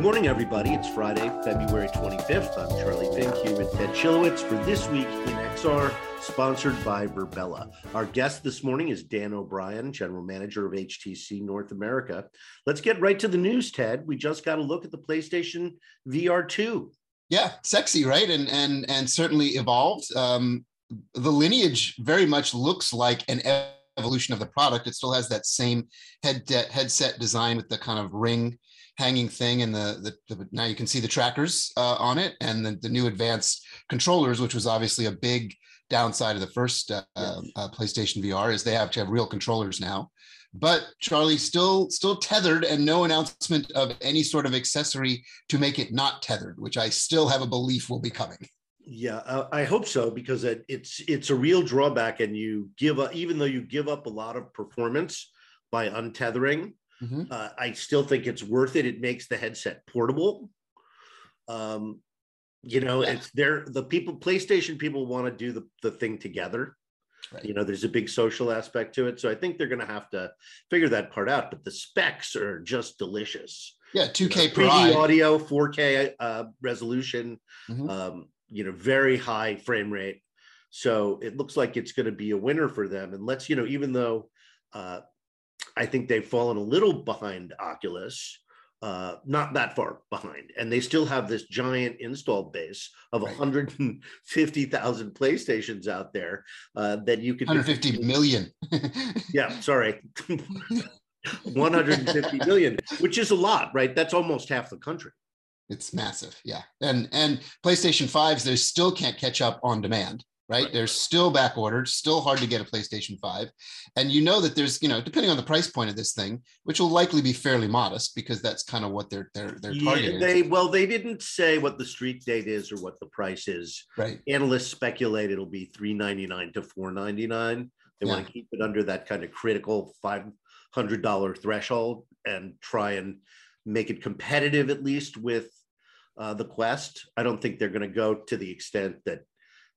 Good morning, everybody. It's Friday, February 25th. I'm Charlie Fink here with Ted Schilowitz for This Week in XR, sponsored by Virbela. Our guest this morning is Dan O'Brien, General Manager of HTC North America. Let's get right to the news, Ted. We just got a look at the PlayStation VR 2. Yeah, sexy, right? And and and certainly evolved. Um, the lineage very much looks like an evolution of the product. It still has that same head headset design with the kind of ring hanging thing and the, the, the now you can see the trackers uh, on it and the, the new advanced controllers which was obviously a big downside of the first uh, yes. uh, playstation vr is they have to have real controllers now but charlie still still tethered and no announcement of any sort of accessory to make it not tethered which i still have a belief will be coming yeah, uh, I hope so because it, it's it's a real drawback, and you give up even though you give up a lot of performance by untethering. Mm-hmm. Uh, I still think it's worth it. It makes the headset portable. Um, you know, yeah. it's there. The people, PlayStation people, want to do the the thing together. Right. You know, there's a big social aspect to it, so I think they're going to have to figure that part out. But the specs are just delicious. Yeah, 2K you know, 3D audio, 4K uh, resolution. Mm-hmm. Um, you know, very high frame rate. So it looks like it's going to be a winner for them. And let's, you know, even though uh, I think they've fallen a little behind Oculus, uh, not that far behind, and they still have this giant installed base of right. 150,000 PlayStations out there uh, that you could 150 million. yeah, sorry. 150 million, which is a lot, right? That's almost half the country. It's massive, yeah. And and PlayStation 5s, they still can't catch up on demand, right? right? They're still back ordered, still hard to get a PlayStation 5. And you know that there's, you know, depending on the price point of this thing, which will likely be fairly modest because that's kind of what they're they're they're targeting. Yeah, they well, they didn't say what the street date is or what the price is. Right. Analysts speculate it'll be 399 to 499. They yeah. want to keep it under that kind of critical $500 threshold and try and make it competitive at least with uh, the Quest. I don't think they're going to go to the extent that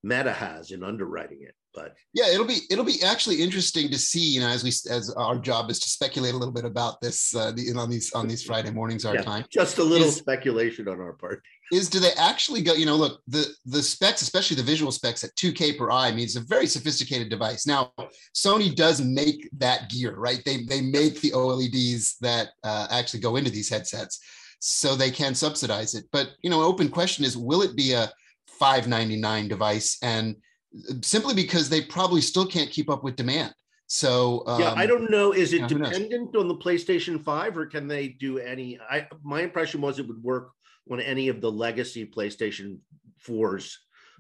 Meta has in underwriting it. But yeah, it'll be it'll be actually interesting to see. You know, as we as our job is to speculate a little bit about this uh, the, on these on these Friday mornings our yeah, time. Just a little is, speculation on our part. Is do they actually go? You know, look the the specs, especially the visual specs at 2K per eye, means a very sophisticated device. Now, Sony does make that gear, right? They they make the OLEDs that uh, actually go into these headsets so they can subsidize it. But you know, open question is, will it be a 599 device? And simply because they probably still can't keep up with demand. So um, yeah, I don't know. Is it dependent on the PlayStation 5 or can they do any? I my impression was it would work on any of the legacy PlayStation 4s.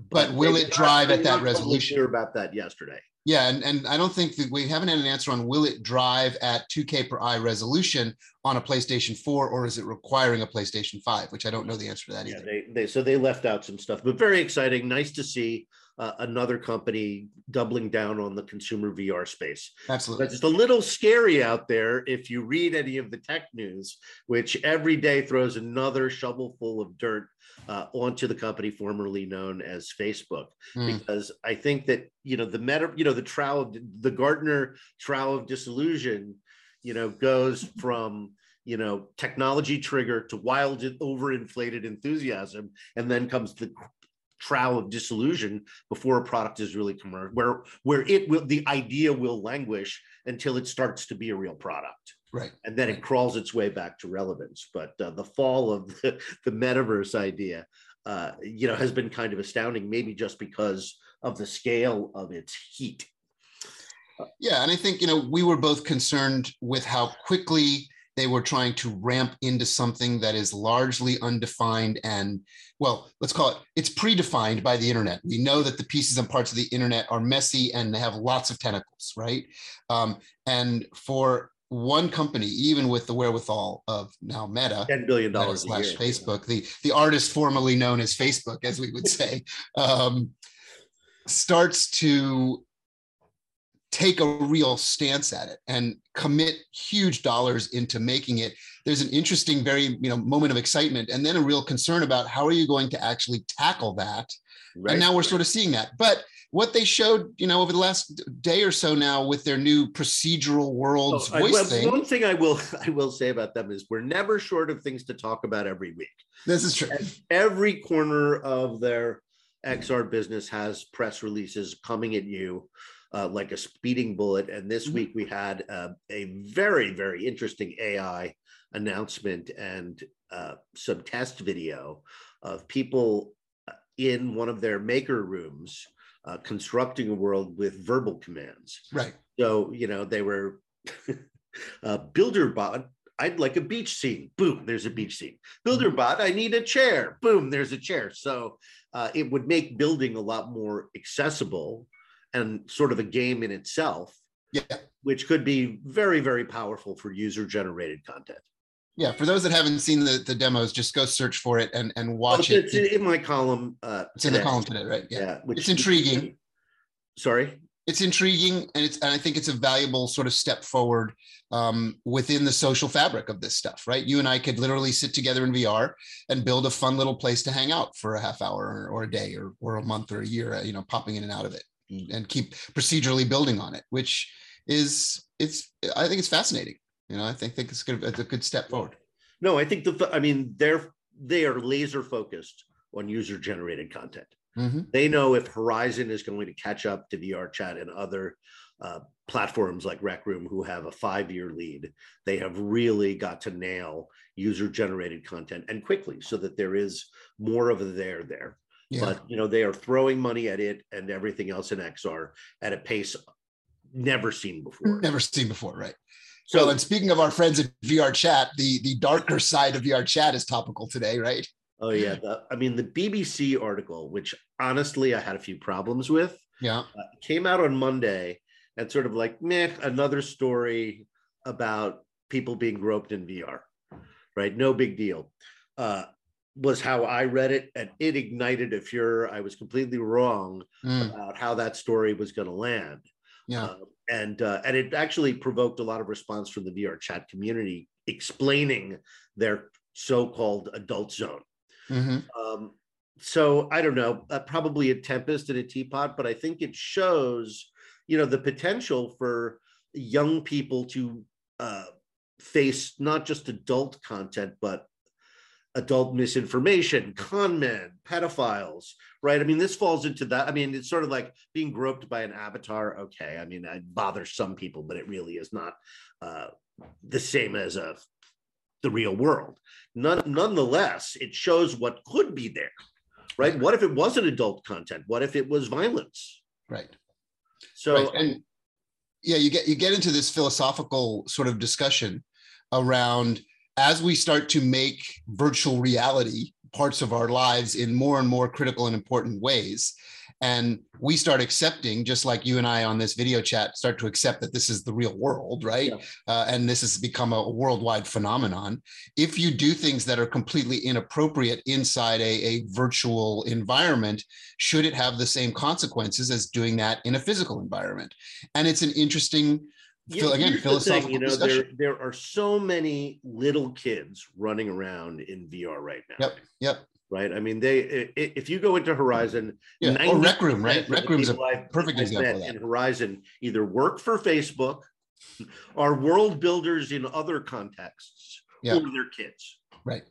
But, but will it drive at that resolution? Clear about that yesterday. Yeah, and, and I don't think that we haven't had an answer on will it drive at 2K per eye resolution on a PlayStation 4 or is it requiring a PlayStation 5, which I don't know the answer to that yeah, either. They, they, so they left out some stuff, but very exciting. Nice to see uh, another company doubling down on the consumer VR space. Absolutely. But it's a little scary out there if you read any of the tech news, which every day throws another shovelful of dirt uh, onto the company formerly known as Facebook. Mm. Because I think that, you know, the meta, you know, the trowel, the Gartner trowel of disillusion, you know, goes from, you know, technology trigger to wild, overinflated enthusiasm, and then comes the trowel of disillusion before a product is really commercial, where where it will the idea will languish until it starts to be a real product. Right. And then right. it crawls its way back to relevance. But uh, the fall of the, the metaverse idea, uh, you know, has been kind of astounding, maybe just because of the scale of its heat. Yeah, and I think you know we were both concerned with how quickly they were trying to ramp into something that is largely undefined and well let's call it it's predefined by the internet. We know that the pieces and parts of the internet are messy and they have lots of tentacles right? Um, and for one company even with the wherewithal of now meta 10 billion dollars slash facebook the the artist formerly known as facebook as we would say um, starts to take a real stance at it and commit huge dollars into making it there's an interesting very you know moment of excitement and then a real concern about how are you going to actually tackle that right. and now we're sort of seeing that but what they showed, you know, over the last day or so now with their new procedural worlds oh, voice I, well, thing. One thing I will I will say about them is we're never short of things to talk about every week. This is true. Every corner of their XR business has press releases coming at you uh, like a speeding bullet. And this mm-hmm. week we had uh, a very, very interesting AI announcement and uh, some test video of people uh, in one of their maker rooms uh, constructing a world with verbal commands. Right. So, you know, they were uh, builder bot. I'd like a beach scene. Boom, there's a beach scene. Builder mm-hmm. bot, I need a chair. Boom, there's a chair. So uh, it would make building a lot more accessible and sort of a game in itself. Yeah. Which could be very, very powerful for user generated content. Yeah, for those that haven't seen the, the demos, just go search for it and, and watch oh, it's it. It's in my column. Uh, it's today. in the column today, right? Yeah, yeah which, it's intriguing. Sorry, it's intriguing, and it's and I think it's a valuable sort of step forward um, within the social fabric of this stuff, right? You and I could literally sit together in VR and build a fun little place to hang out for a half hour or, or a day or or a month or a year, you know, popping in and out of it, and keep procedurally building on it, which is it's I think it's fascinating. You know, I think, think it's, good, it's a good step forward. No, I think the, I mean, they're, they are laser focused on user generated content. Mm-hmm. They know if Horizon is going to catch up to VR chat and other uh, platforms like Rec Room, who have a five year lead, they have really got to nail user generated content and quickly so that there is more of a there there. Yeah. But you know, they are throwing money at it and everything else in XR at a pace never seen before. Never seen before, right? So, and speaking of our friends at VR Chat, the the darker side of VR Chat is topical today, right? Oh yeah, the, I mean the BBC article, which honestly I had a few problems with. Yeah, uh, came out on Monday and sort of like meh, another story about people being groped in VR, right? No big deal. Uh, was how I read it, and it ignited a furor. I was completely wrong mm. about how that story was going to land. Yeah. Uh, and uh, and it actually provoked a lot of response from the VR chat community explaining their so-called adult zone. Mm-hmm. Um, so I don't know, uh, probably a tempest in a teapot, but I think it shows, you know, the potential for young people to uh, face not just adult content, but adult misinformation, con men, pedophiles, right? I mean, this falls into that. I mean, it's sort of like being groped by an avatar. Okay, I mean, it bothers some people, but it really is not uh, the same as a the real world. None, nonetheless, it shows what could be there, right? What if it wasn't adult content? What if it was violence? Right. So, right. and yeah, you get you get into this philosophical sort of discussion around as we start to make virtual reality parts of our lives in more and more critical and important ways and we start accepting just like you and i on this video chat start to accept that this is the real world right? Yeah. uh, and this has become a worldwide phenomenon. If you do things that are completely inappropriate inside a, a virtual environment should it have the same consequences as doing that in a physical environment? And it's an interesting yeah, again, philosophical thing, you know, discussion. there there are so many little kids running around in VR right now. Yep. Yep. Right. I mean, they if you go into Horizon, yeah, or Rec Room, right? Rec Room is a perfect I've example of that. In Horizon, either work for Facebook, are world builders in other contexts, yeah. or their kids. Right.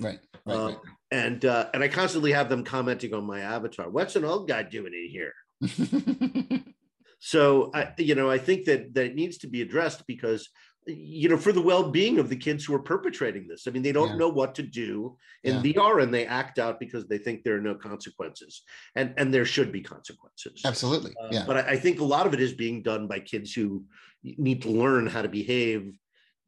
Right. Right. Uh, right. And uh, and I constantly have them commenting on my avatar. What's an old guy doing in here? So I, you know, I think that that it needs to be addressed because you know for the well-being of the kids who are perpetrating this i mean they don't yeah. know what to do in yeah. vr and they act out because they think there are no consequences and and there should be consequences absolutely uh, yeah but I, I, think a lot of it is being done by kids who need to learn how to behave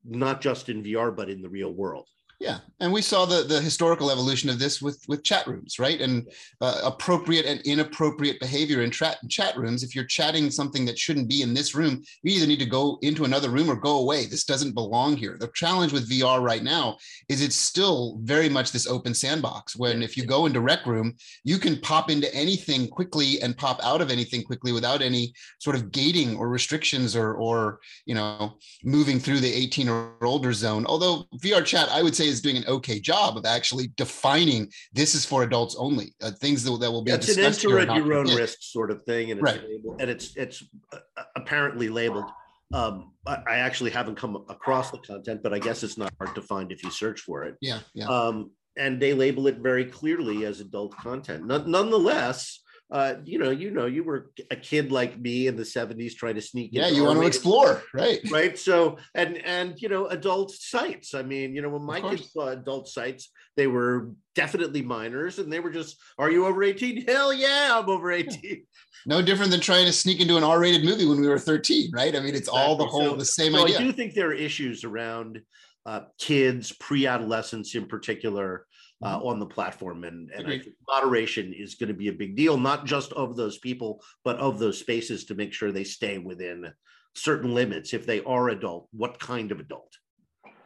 not just in vr but in the real world yeah, and we saw the the historical evolution of this with with chat rooms, right? And uh, appropriate and inappropriate behavior in chat chat rooms. If you're chatting something that shouldn't be in this room, you either need to go into another room or go away. This doesn't belong here. The challenge with VR right now is it's still very much this open sandbox. When if you go into Rec Room, you can pop into anything quickly and pop out of anything quickly without any sort of gating or restrictions or or you know moving through the 18 or older zone. Although VR chat, I would say is doing an okay job of actually defining this is for adults only. Uh, things that, that will be. It's an enter at your own risk sort of thing, and it's right. labeled, and it's it's uh, apparently labeled. Um, I, I, actually haven't come across the content, but I guess it's not hard to find if you search for it. Yeah, yeah. Um, and they label it very clearly as adult content. nonetheless, uh, you know, you know, you were a kid like me in the 70s trying to sneak Yeah, you want to explore, right? Right. So and and you know, adult sites. I mean, you know, when my kids saw adult sites, they were definitely minors and they were just, are you over 18? Hell yeah, I'm over 18. No different than trying to sneak into an R-rated movie when we were 13, right? I mean, it's exactly. all the whole so, the same so idea. I do think there are issues around uh, kids, pre-adolescents in particular, uh, mm-hmm. on the platform. And, and I think moderation is going to be a big deal, not just of those people, but of those spaces to make sure they stay within certain limits. If they are adult, what kind of adult?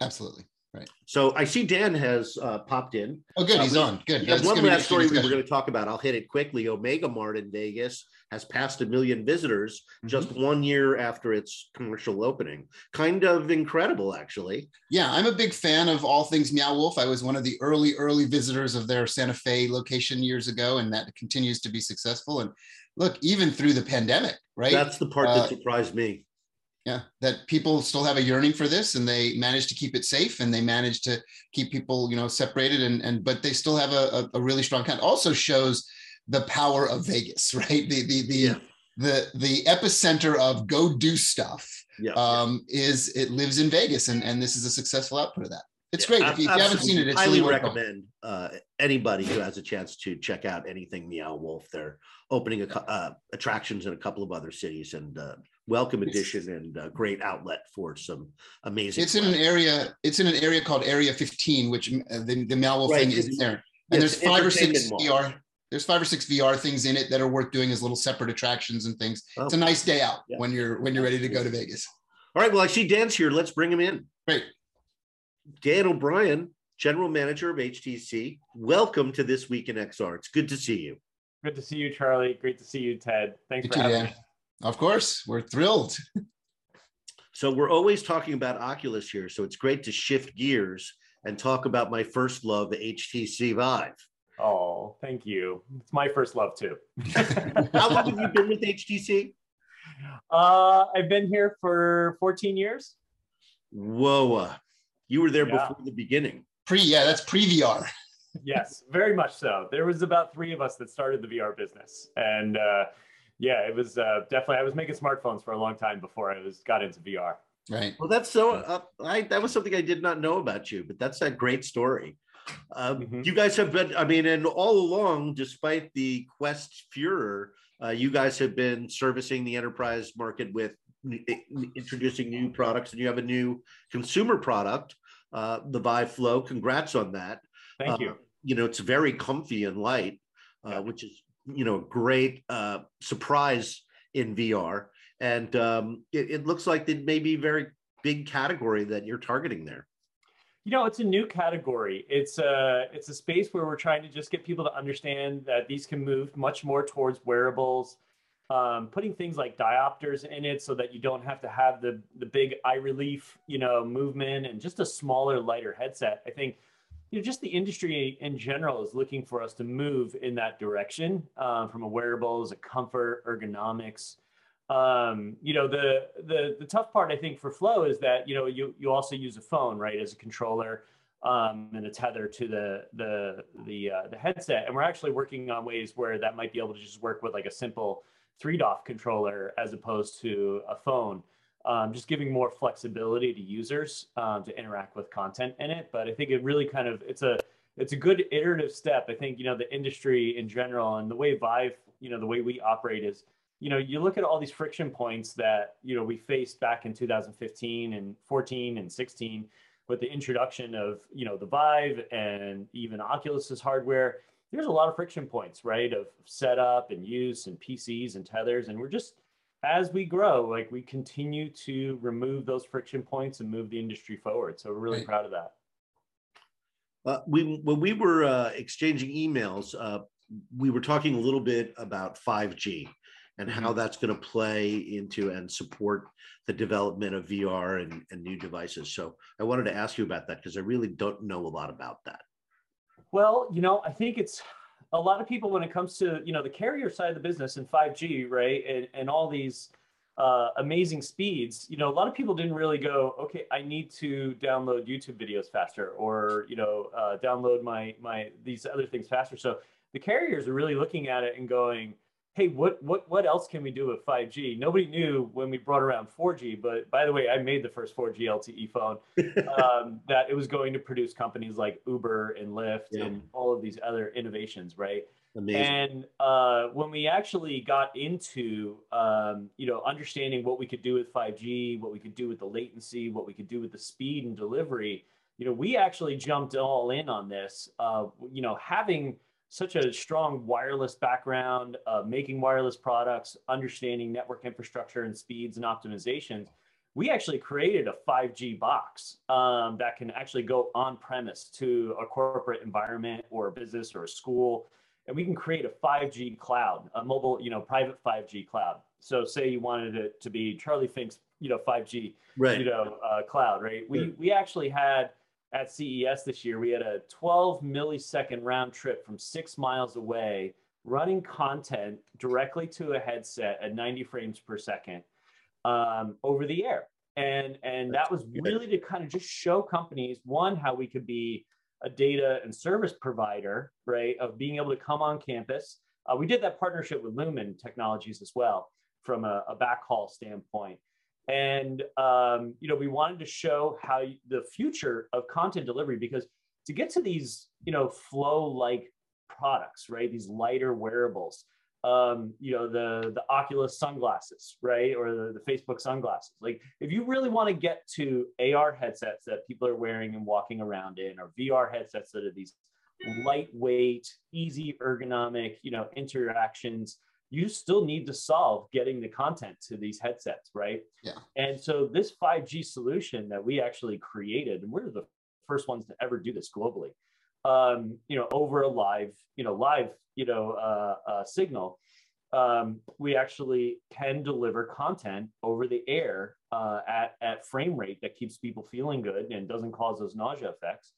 Absolutely. Right. So I see Dan has uh, popped in. Oh, good. Uh, He's on. Good. There's one last story we were going to talk about. I'll hit it quickly. Omega Mart in Vegas has passed a million visitors mm-hmm. just one year after its commercial opening. Kind of incredible, actually. Yeah, I'm a big fan of all things Meow Wolf. I was one of the early, early visitors of their Santa Fe location years ago, and that continues to be successful. And look, even through the pandemic, right? That's the part uh, that surprised me yeah that people still have a yearning for this and they manage to keep it safe and they manage to keep people you know separated and and but they still have a, a, really strong kind also shows the power of vegas right the the the yeah. the, the epicenter of go do stuff yeah, um is it lives in vegas and and this is a successful output of that it's great. If you, if you, haven't seen it, it's highly really recommend uh, anybody who has a chance to check out anything Meow Wolf. They're opening a, uh, attractions in a couple of other cities, and uh, welcome addition and a great outlet for some amazing. It's in an area. It's in an area called Area 15, which uh, the the Meow Wolf right. thing is in there, and there's five or six VR. There's five or six VR things in it that are worth doing as little separate attractions and things. Oh. It's a nice day out yeah. when you're when you're ready to go to Vegas. All right. Well, I see Dan's here. Let's bring him in. Great. Dan O'Brien, General Manager of HTC. Welcome to this week in XR. It's good to see you. Good to see you, Charlie. Great to see you, Ted. Thanks good for having me. Of course, we're thrilled. so we're always talking about Oculus here, so it's great to shift gears and talk about my first love, the HTC Vive. Oh, thank you. It's my first love too. How long have you been with HTC? Uh, I've been here for 14 years. Whoa, uh, you were there yeah. before the beginning. Pre, yeah, that's pre VR. yes, very much so. There was about three of us that started the VR business, and uh, yeah, it was uh, definitely. I was making smartphones for a long time before I was got into VR. Right. Well, that's so. Uh, I that was something I did not know about you, but that's a great story. Um, mm-hmm. You guys have been. I mean, and all along, despite the Quest furor, uh, you guys have been servicing the enterprise market with introducing new products, and you have a new consumer product, uh, the Vive Flow. Congrats on that. Thank you. Uh, you know, it's very comfy and light, uh, yeah. which is you know great uh, surprise in VR, and um, it, it looks like it may be very big category that you're targeting there. You know, it's a new category. It's a it's a space where we're trying to just get people to understand that these can move much more towards wearables, um, putting things like diopters in it so that you don't have to have the the big eye relief, you know, movement and just a smaller, lighter headset. I think you know, just the industry in general is looking for us to move in that direction uh, from a wearables, a comfort, ergonomics. Um, you know, the, the the tough part I think for Flow is that you know you you also use a phone right as a controller um, and a tether to the the the uh, the headset, and we're actually working on ways where that might be able to just work with like a simple three DOF controller as opposed to a phone um, just giving more flexibility to users um, to interact with content in it. But I think it really kind of it's a it's a good iterative step. I think you know the industry in general and the way Vive, you know, the way we operate is, you know, you look at all these friction points that you know we faced back in 2015 and 14 and 16 with the introduction of you know the Vive and even Oculus's hardware. There's a lot of friction points, right, of setup and use and PCs and tethers, and we're just as we grow, like we continue to remove those friction points and move the industry forward. So we're really right. proud of that. Uh, we when we were uh, exchanging emails, uh, we were talking a little bit about 5G, and mm-hmm. how that's going to play into and support the development of VR and, and new devices. So I wanted to ask you about that because I really don't know a lot about that. Well, you know, I think it's a lot of people when it comes to you know the carrier side of the business and 5G, right, and, and all these uh, amazing speeds. You know, a lot of people didn't really go, okay, I need to download YouTube videos faster, or you know, uh, download my my these other things faster. So the carriers are really looking at it and going, hey, what what what else can we do with 5G? Nobody knew when we brought around 4G, but by the way, I made the first 4G LTE phone um, that it was going to produce companies like Uber and Lyft yeah. and all of these other innovations, right? Amazing. And uh, when we actually got into, um, you know, understanding what we could do with 5G, what we could do with the latency, what we could do with the speed and delivery, you know, we actually jumped all in on this. Uh, you know, having such a strong wireless background, uh, making wireless products, understanding network infrastructure and speeds and optimizations, we actually created a 5G box um, that can actually go on premise to a corporate environment or a business or a school. And we can create a 5G cloud, a mobile, you know, private 5G cloud. So say you wanted it to be Charlie Fink's, you know, 5G, right. you know, uh, cloud, right? We, we actually had at CES this year, we had a 12 millisecond round trip from six miles away, running content directly to a headset at 90 frames per second um, over the air. And, and that was really to kind of just show companies, one, how we could be a data and service provider, right, of being able to come on campus. Uh, we did that partnership with Lumen Technologies as well from a, a backhaul standpoint. And um, you know, we wanted to show how the future of content delivery because to get to these, you know, flow-like products, right? These lighter wearables, um, you know, the the Oculus sunglasses, right, or the, the Facebook sunglasses. Like, if you really want to get to AR headsets that people are wearing and walking around in, or VR headsets that are these lightweight, easy ergonomic, you know, interactions you still need to solve getting the content to these headsets, right? Yeah. And so this 5G solution that we actually created, and we're the first ones to ever do this globally, um, you know, over a live, you know, live, you know, uh, uh, signal, um, we actually can deliver content over the air uh, at, at frame rate that keeps people feeling good and doesn't cause those nausea effects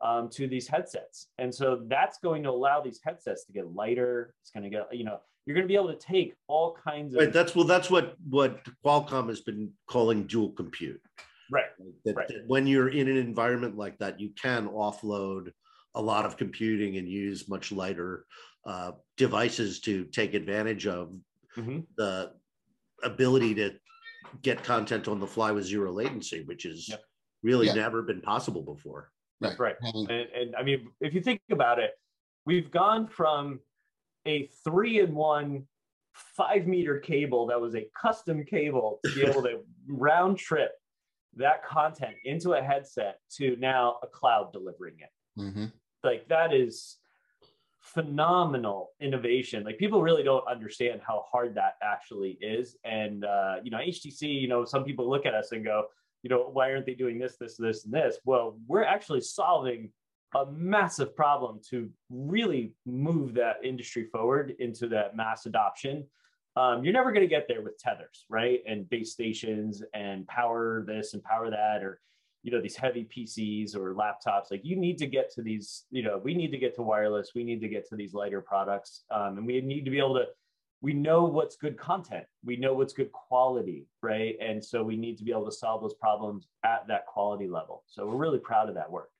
um, to these headsets. And so that's going to allow these headsets to get lighter. It's going to get, you know, you're going to be able to take all kinds of. Right. That's well. That's what what Qualcomm has been calling dual compute. Right. That, right. that when you're in an environment like that, you can offload a lot of computing and use much lighter uh, devices to take advantage of mm-hmm. the ability to get content on the fly with zero latency, which is yep. really yeah. never been possible before. Right. Right. And, and I mean, if you think about it, we've gone from a three in one five meter cable that was a custom cable to be able to round trip that content into a headset to now a cloud delivering it. Mm-hmm. Like that is phenomenal innovation. Like people really don't understand how hard that actually is. And uh, you know, HTC, you know, some people look at us and go, you know, why aren't they doing this, this, this, and this? Well, we're actually solving a massive problem to really move that industry forward into that mass adoption. Um, you're never going to get there with tethers, right? And base stations and power this and power that, or you know these heavy PCs or laptops. Like you need to get to these. You know, we need to get to wireless. We need to get to these lighter products, um, and we need to be able to. We know what's good content. We know what's good quality, right? And so we need to be able to solve those problems at that quality level. So we're really proud of that work.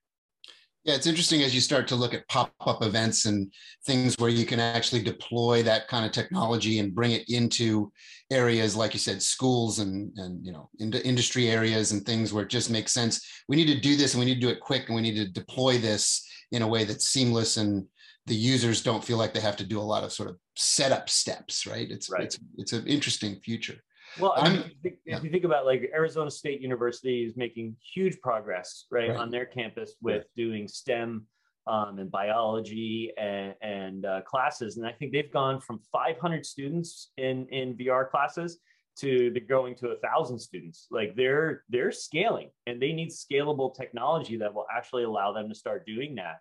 Yeah, it's interesting as you start to look at pop-up events and things where you can actually deploy that kind of technology and bring it into areas like you said, schools and and you know into industry areas and things where it just makes sense. We need to do this and we need to do it quick and we need to deploy this in a way that's seamless and the users don't feel like they have to do a lot of sort of setup steps, right? It's right. it's it's an interesting future. Well, I mean, if, you think, yeah. if you think about like Arizona State University is making huge progress, right, right. on their campus with right. doing STEM um, and biology and, and uh, classes, and I think they've gone from 500 students in in VR classes to the going to a thousand students. Like they're they're scaling, and they need scalable technology that will actually allow them to start doing that.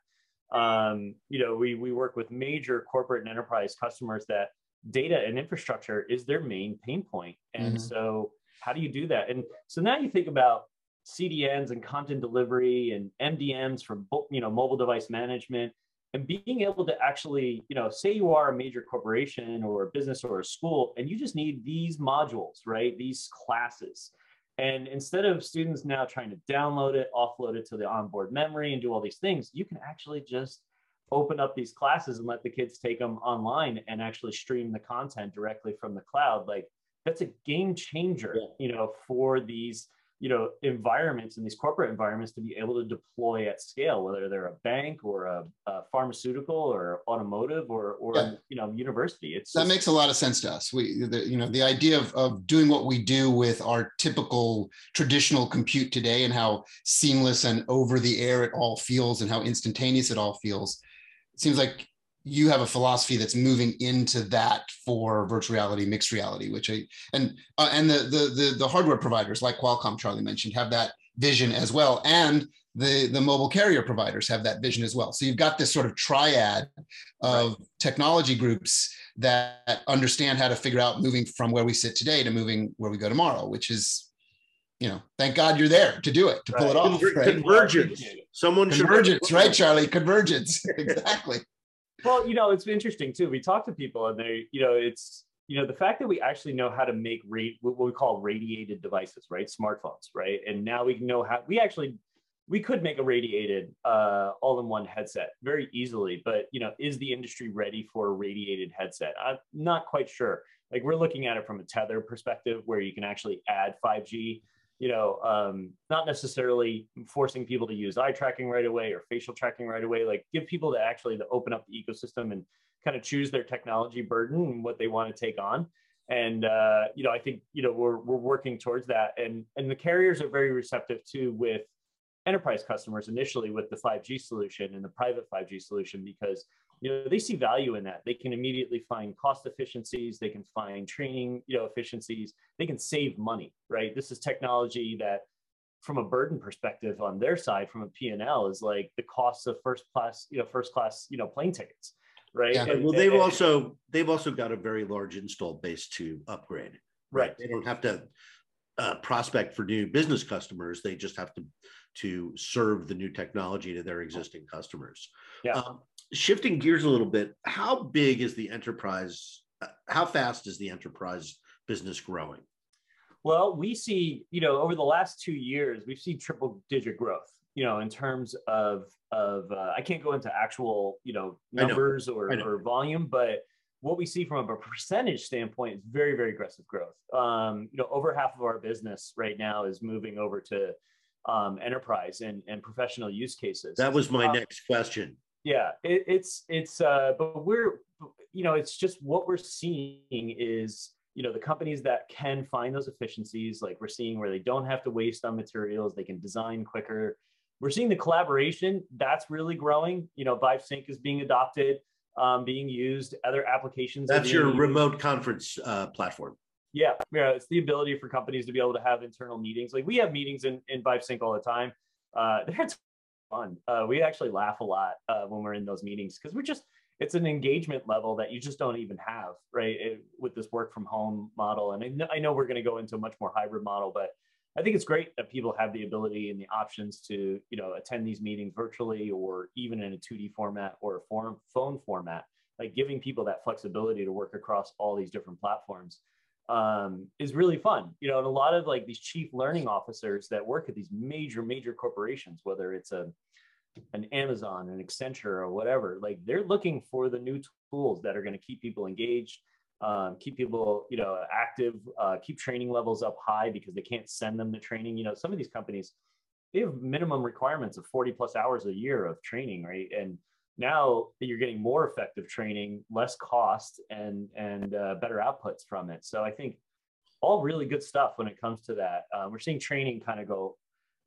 Um, you know, we we work with major corporate and enterprise customers that data and infrastructure is their main pain point. And mm-hmm. so how do you do that? And so now you think about CDNs and content delivery and MDMs for you know mobile device management and being able to actually you know say you are a major corporation or a business or a school and you just need these modules right these classes and instead of students now trying to download it offload it to the onboard memory and do all these things you can actually just open up these classes and let the kids take them online and actually stream the content directly from the cloud like that's a game changer yeah. you know for these you know environments and these corporate environments to be able to deploy at scale whether they're a bank or a, a pharmaceutical or automotive or or yeah. you know university it's that just, makes a lot of sense to us we the, you know the idea of, of doing what we do with our typical traditional compute today and how seamless and over the air it all feels and how instantaneous it all feels seems like you have a philosophy that's moving into that for virtual reality, mixed reality, which I and uh, and the, the the the hardware providers like Qualcomm, Charlie mentioned, have that vision as well, and the the mobile carrier providers have that vision as well. So you've got this sort of triad of right. technology groups that understand how to figure out moving from where we sit today to moving where we go tomorrow, which is you know, thank God you're there to do it, to right. pull it off. Right? Convergence. Someone convergence, right, Charlie? Convergence. exactly well, you know, it's interesting too. We talk to people and they, you know, it's, you know, the fact that we actually know how to make rate what we call radiated devices, right? Smartphones, right? And now we know how we actually we could make a radiated uh, all-in-one headset very easily, but you know, is the industry ready for a radiated headset? I'm not quite sure. Like we're looking at it from a tether perspective, where you can actually add 5G you know, um, not necessarily forcing people to use eye tracking right away or facial tracking right away. Like give people to actually to open up the ecosystem and kind of choose their technology burden and what they want to take on. And uh, you know, I think you know we're we're working towards that, and and the carriers are very receptive too with enterprise customers initially with the 5G solution and the private 5G solution because you know they see value in that. They can immediately find cost efficiencies they can find training you know efficiencies. They can save money right? This is technology that from a burden perspective on their side from a p&l is like the cost of first class you know first class you know plane tickets right? Yeah. and, well they've and, also they've also got a very large install base to upgrade right, right. they don't have to uh, prospect for new business customers. They just have to to serve the new technology to their existing customers. Yeah. Um, shifting gears a little bit, how big is the enterprise? Uh, how fast is the enterprise business growing? Well, we see, you know, over the last two years, we've seen triple digit growth, you know, in terms of, of uh, I can't go into actual, you know, numbers know. Or, or volume, but what we see from a percentage standpoint is very, very aggressive growth. Um, you know, over half of our business right now is moving over to um, enterprise and, and professional use cases. That was my um, next question yeah it, it's it's uh but we're you know it's just what we're seeing is you know the companies that can find those efficiencies like we're seeing where they don't have to waste on materials they can design quicker. We're seeing the collaboration that's really growing you know vive sync is being adopted um, being used other applications that's your used. remote conference uh, platform. Yeah yeah it's the ability for companies to be able to have internal meetings. Like we have meetings in, in vive sync all the time. Uh, fun. Uh, we actually laugh a lot uh, when we're in those meetings because we're just it's an engagement level that you just don't even have right it, with this work from home model. And I know, I know we're going to go into a much more hybrid model, but I think it's great that people have the ability and the options to you know attend these meetings virtually or even in a 2D format or a form, phone format. Like giving people that flexibility to work across all these different platforms um, is really fun. You know, and a lot of like these chief learning officers that work at these major, major corporations, whether it's a an Amazon, an Accenture, or whatever, like they're looking for the new tools that are going to keep people engaged, um, keep people, you know, active, uh, keep training levels up high because they can't send them to training. You know, some of these companies they have minimum requirements of 40 plus hours a year of training, right? And now you're getting more effective training, less cost, and and uh, better outputs from it. So I think all really good stuff when it comes to that. Uh, we're seeing training kind of go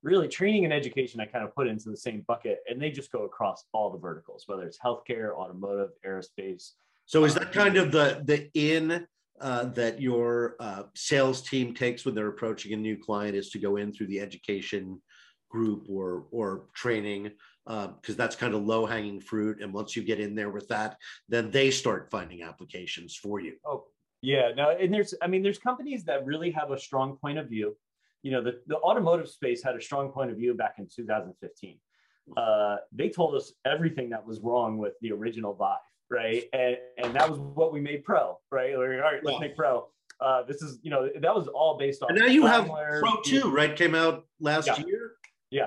really training and education. I kind of put into the same bucket, and they just go across all the verticals, whether it's healthcare, automotive, aerospace. So is that um, kind of the the in uh, that your uh, sales team takes when they're approaching a new client is to go in through the education group or or training because uh, that's kind of low hanging fruit. And once you get in there with that, then they start finding applications for you. Oh, yeah. No, and there's, I mean, there's companies that really have a strong point of view. You know, the, the automotive space had a strong point of view back in 2015. Uh, they told us everything that was wrong with the original Vive, right? And, and that was what we made Pro, right? Like, all right, let's yeah. make Pro. Uh, this is, you know, that was all based on. And now you have Pro 2, right? Came out last yeah. year. Yeah.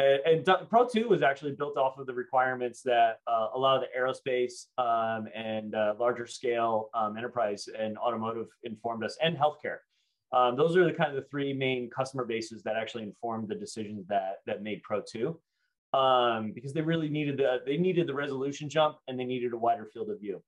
And, and, Pro 2 was actually built off of the requirements that uh, a lot of the aerospace um, and uh, larger scale um, enterprise and automotive informed us, and healthcare. Um, those are the kind of the three main customer bases that actually informed the decisions that that made Pro 2, um, because they really needed the they needed the resolution jump and they needed a wider field of view.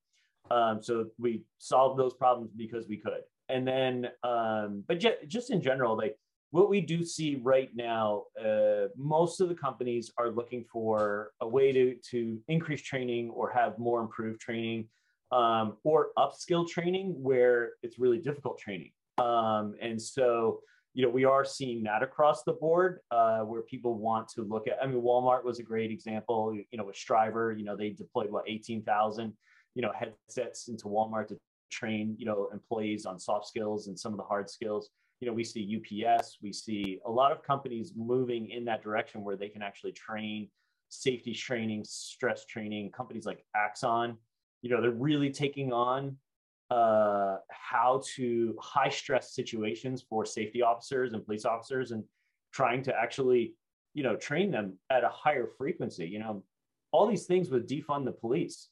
Um, so we solved those problems because we could. And then, um, but just in general, like what we do see right now, uh, most of the companies are looking for a way to, to increase training or have more improved training um, or upskill training where it's really difficult training. Um, and so, you know, we are seeing that across the board uh, where people want to look at, I mean, Walmart was a great example, you know, with Strivr, you know, they deployed what, 18,000, you know, headsets into Walmart to train, you know, employees on soft skills and some of the hard skills you know, we see UPS, we see a lot of companies moving in that direction where they can actually train safety training, stress training. Companies like Axon, you know, they're really taking on uh, how to high stress situations for safety officers and police officers and trying to actually, you know, train them at a higher frequency. You know, all these things with defund the police.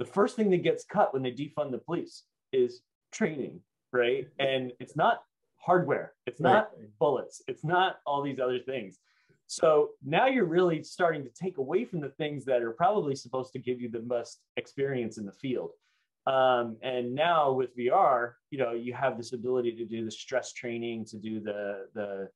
The first thing that gets cut when they defund the police is training, right? And it's not hardware. It's not bullets. It's not all these other things. So now you're really starting to take away from the things that are probably supposed to give you the most experience in the field. Um, and now with VR, you know, you have this ability to do the stress training, to do the the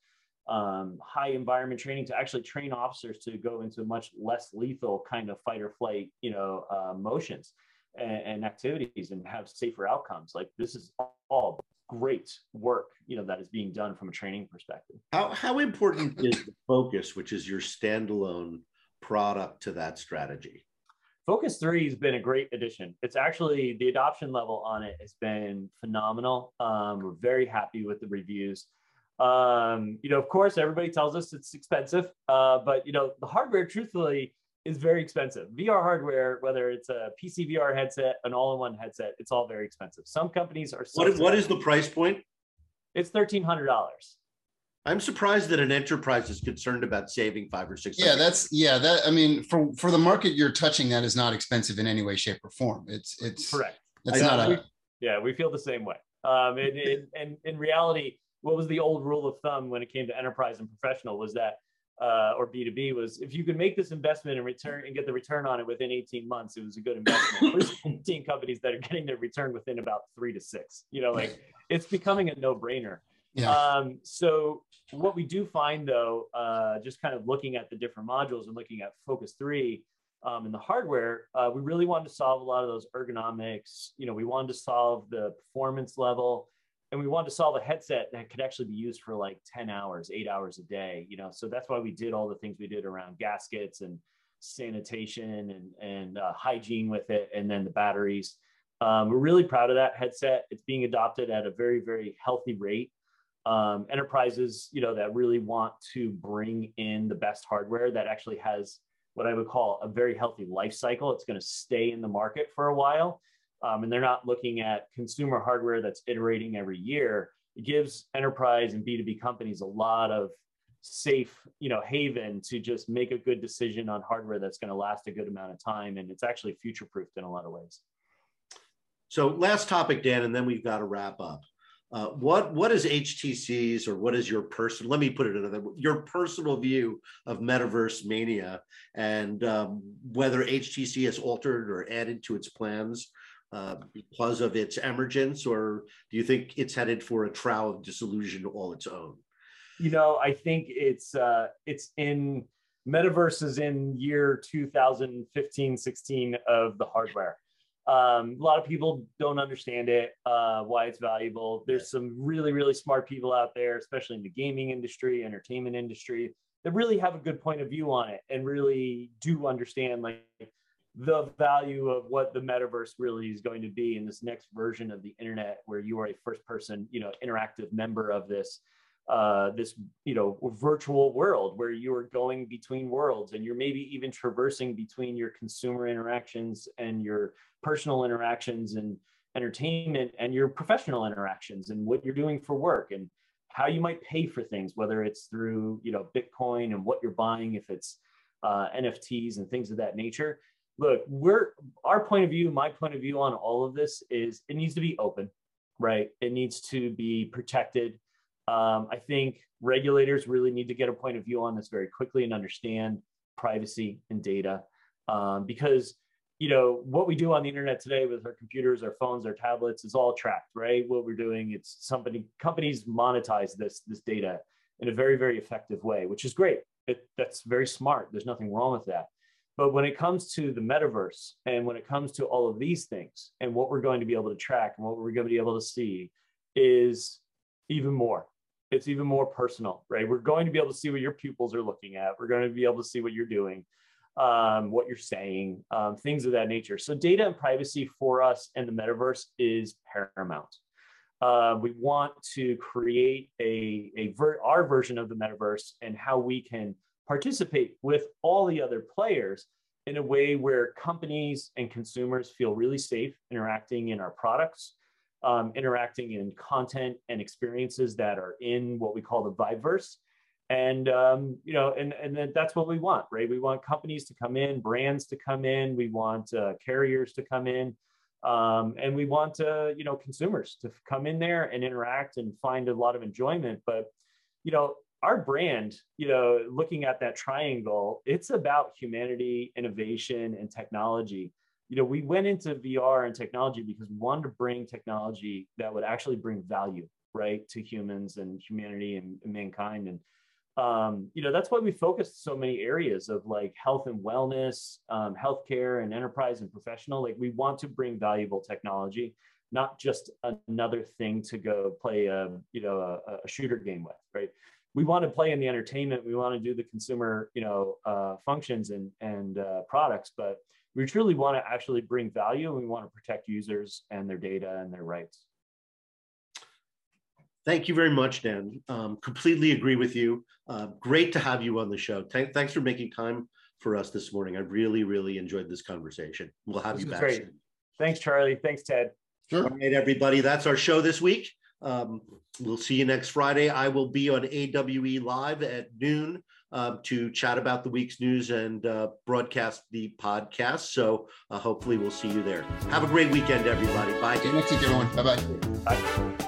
um, high environment training, to actually train officers to go into much less lethal kind of fight or flight, you know, uh, motions and, and activities, and have safer outcomes. Like this is all great work you know that is being done from a training perspective. How, how important is the focus which is your standalone product to that strategy? Focus 3 has been a great addition. It's actually the adoption level on it has been phenomenal. Um, we're very happy with the reviews. Um, you know of course everybody tells us it's expensive uh, but you know the hardware truthfully is very expensive. VR hardware, whether it's a PC VR headset, an all-in-one headset, it's all very expensive. Some companies are. What, what is the price point? It's thirteen hundred dollars. I'm surprised that an enterprise is concerned about saving five or six. Yeah, that's yeah. That I mean, for for the market you're touching, that is not expensive in any way, shape, or form. It's it's correct. It's not a. Yeah, we feel the same way. Um, and, and, and in reality, what was the old rule of thumb when it came to enterprise and professional was that uh, or B2B was if you could make this investment and return and get the return on it within 18 months, it was a good investment. We're seeing companies that are getting their return within about three to six. You know, like it's becoming a no-brainer. Yeah. Um, so what we do find though, uh, just kind of looking at the different modules and looking at Focus 3 um, in the hardware, uh, we really wanted to solve a lot of those ergonomics. You know, we wanted to solve the performance level and we wanted to solve a headset that could actually be used for like 10 hours, eight hours a day, you know? So that's why we did all the things we did around gaskets and sanitation and, and uh, hygiene with it. And then the batteries. Um, we're really proud of that headset. It's being adopted at a very, very healthy rate. Um, enterprises, you know, that really want to bring in the best hardware that actually has what I would call a very healthy life cycle. It's going to stay in the market for a while um, and they're not looking at consumer hardware that's iterating every year, it gives enterprise and B2B companies a lot of safe, you know, haven to just make a good decision on hardware that's going to last a good amount of time. And it's actually future proofed in a lot of ways. So last topic, Dan, and then we've got to wrap up. Uh, what what is HTC's or what is your personal? Let me put it another your personal view of metaverse mania and um, whether HTC has altered or added to its plans uh, because of its emergence, or do you think it's headed for a trough of disillusion all its own? You know, I think it's uh, it's in metaverse is in year 2015, 16 of the hardware. Um, a lot of people don't understand it, uh, why it's valuable. There's some really, really smart people out there, especially in the gaming industry, entertainment industry, that really have a good point of view on it and really do understand like the value of what the metaverse really is going to be in this next version of the internet, where you are a first person, you know, interactive member of this uh, this you know virtual world where you are going between worlds and you're maybe even traversing between your consumer interactions and your personal interactions and entertainment and your professional interactions and what you're doing for work and how you might pay for things whether it's through you know bitcoin and what you're buying if it's uh, nfts and things of that nature look we're our point of view my point of view on all of this is it needs to be open right? It needs to be protected. Um, I think regulators really need to get a point of view on this very quickly and understand privacy and data. Um, because you know what we do on the internet today with our computers our phones our tablets is all tracked right? What we're doing it's somebody companies monetize this this data in a very very effective way which is great. It, that's very smart. There's nothing wrong with that but when it comes to the metaverse and when it comes to all of these things and what we're going to be able to track and what we're going to be able to see is even more it's even more personal, right? We're going to be able to see what your pupils are looking at. We're going to be able to see what you're doing, um, what you're saying, um, things of that nature. So data and privacy for us and the metaverse is paramount. Uh, we want to create a, a ver- our version of the metaverse and how we can participate with all the other players in a way where companies and consumers feel really safe interacting in our products um, interacting in content and experiences that are in what we call the Viveverse. And um, you know, and and that's what we want, right? We want companies to come in, brands to come in, we want uh, carriers to come in, um, and we want uh, you know consumers to come in there and interact and find a lot of enjoyment. But you know, our brand, you know, looking at that triangle, it's about humanity, innovation, and technology you know, we went into VR and technology because we wanted to bring technology that would actually bring value, right, to humans and humanity and, and mankind. And um, you know, that's why we focused so many areas of like health and wellness, um, healthcare, and enterprise and professional. Like, we want to bring valuable technology, not just another thing to go play a you know a, a shooter game with, right? We want to play in the entertainment we want to do the consumer you know uh, functions and and uh, products but we truly want to actually bring value and we want to protect users and their data and their rights. Thank you very much, Dan. Um, completely agree with you. Uh, great to have you on the show. Th- thanks for making time for us this morning. I really, really enjoyed this conversation. We'll have this you back. Great. Soon. Thanks, Charlie. Thanks, Ted. Sure. All right, everybody. That's our show this week. Um, we'll see you next Friday. I will be on AWE Live at noon um, to chat about the week's news and uh, broadcast the podcast. So uh, hopefully we'll see you there. Have a great weekend, everybody. Bye. See you next week, everyone. Bye-bye. Bye.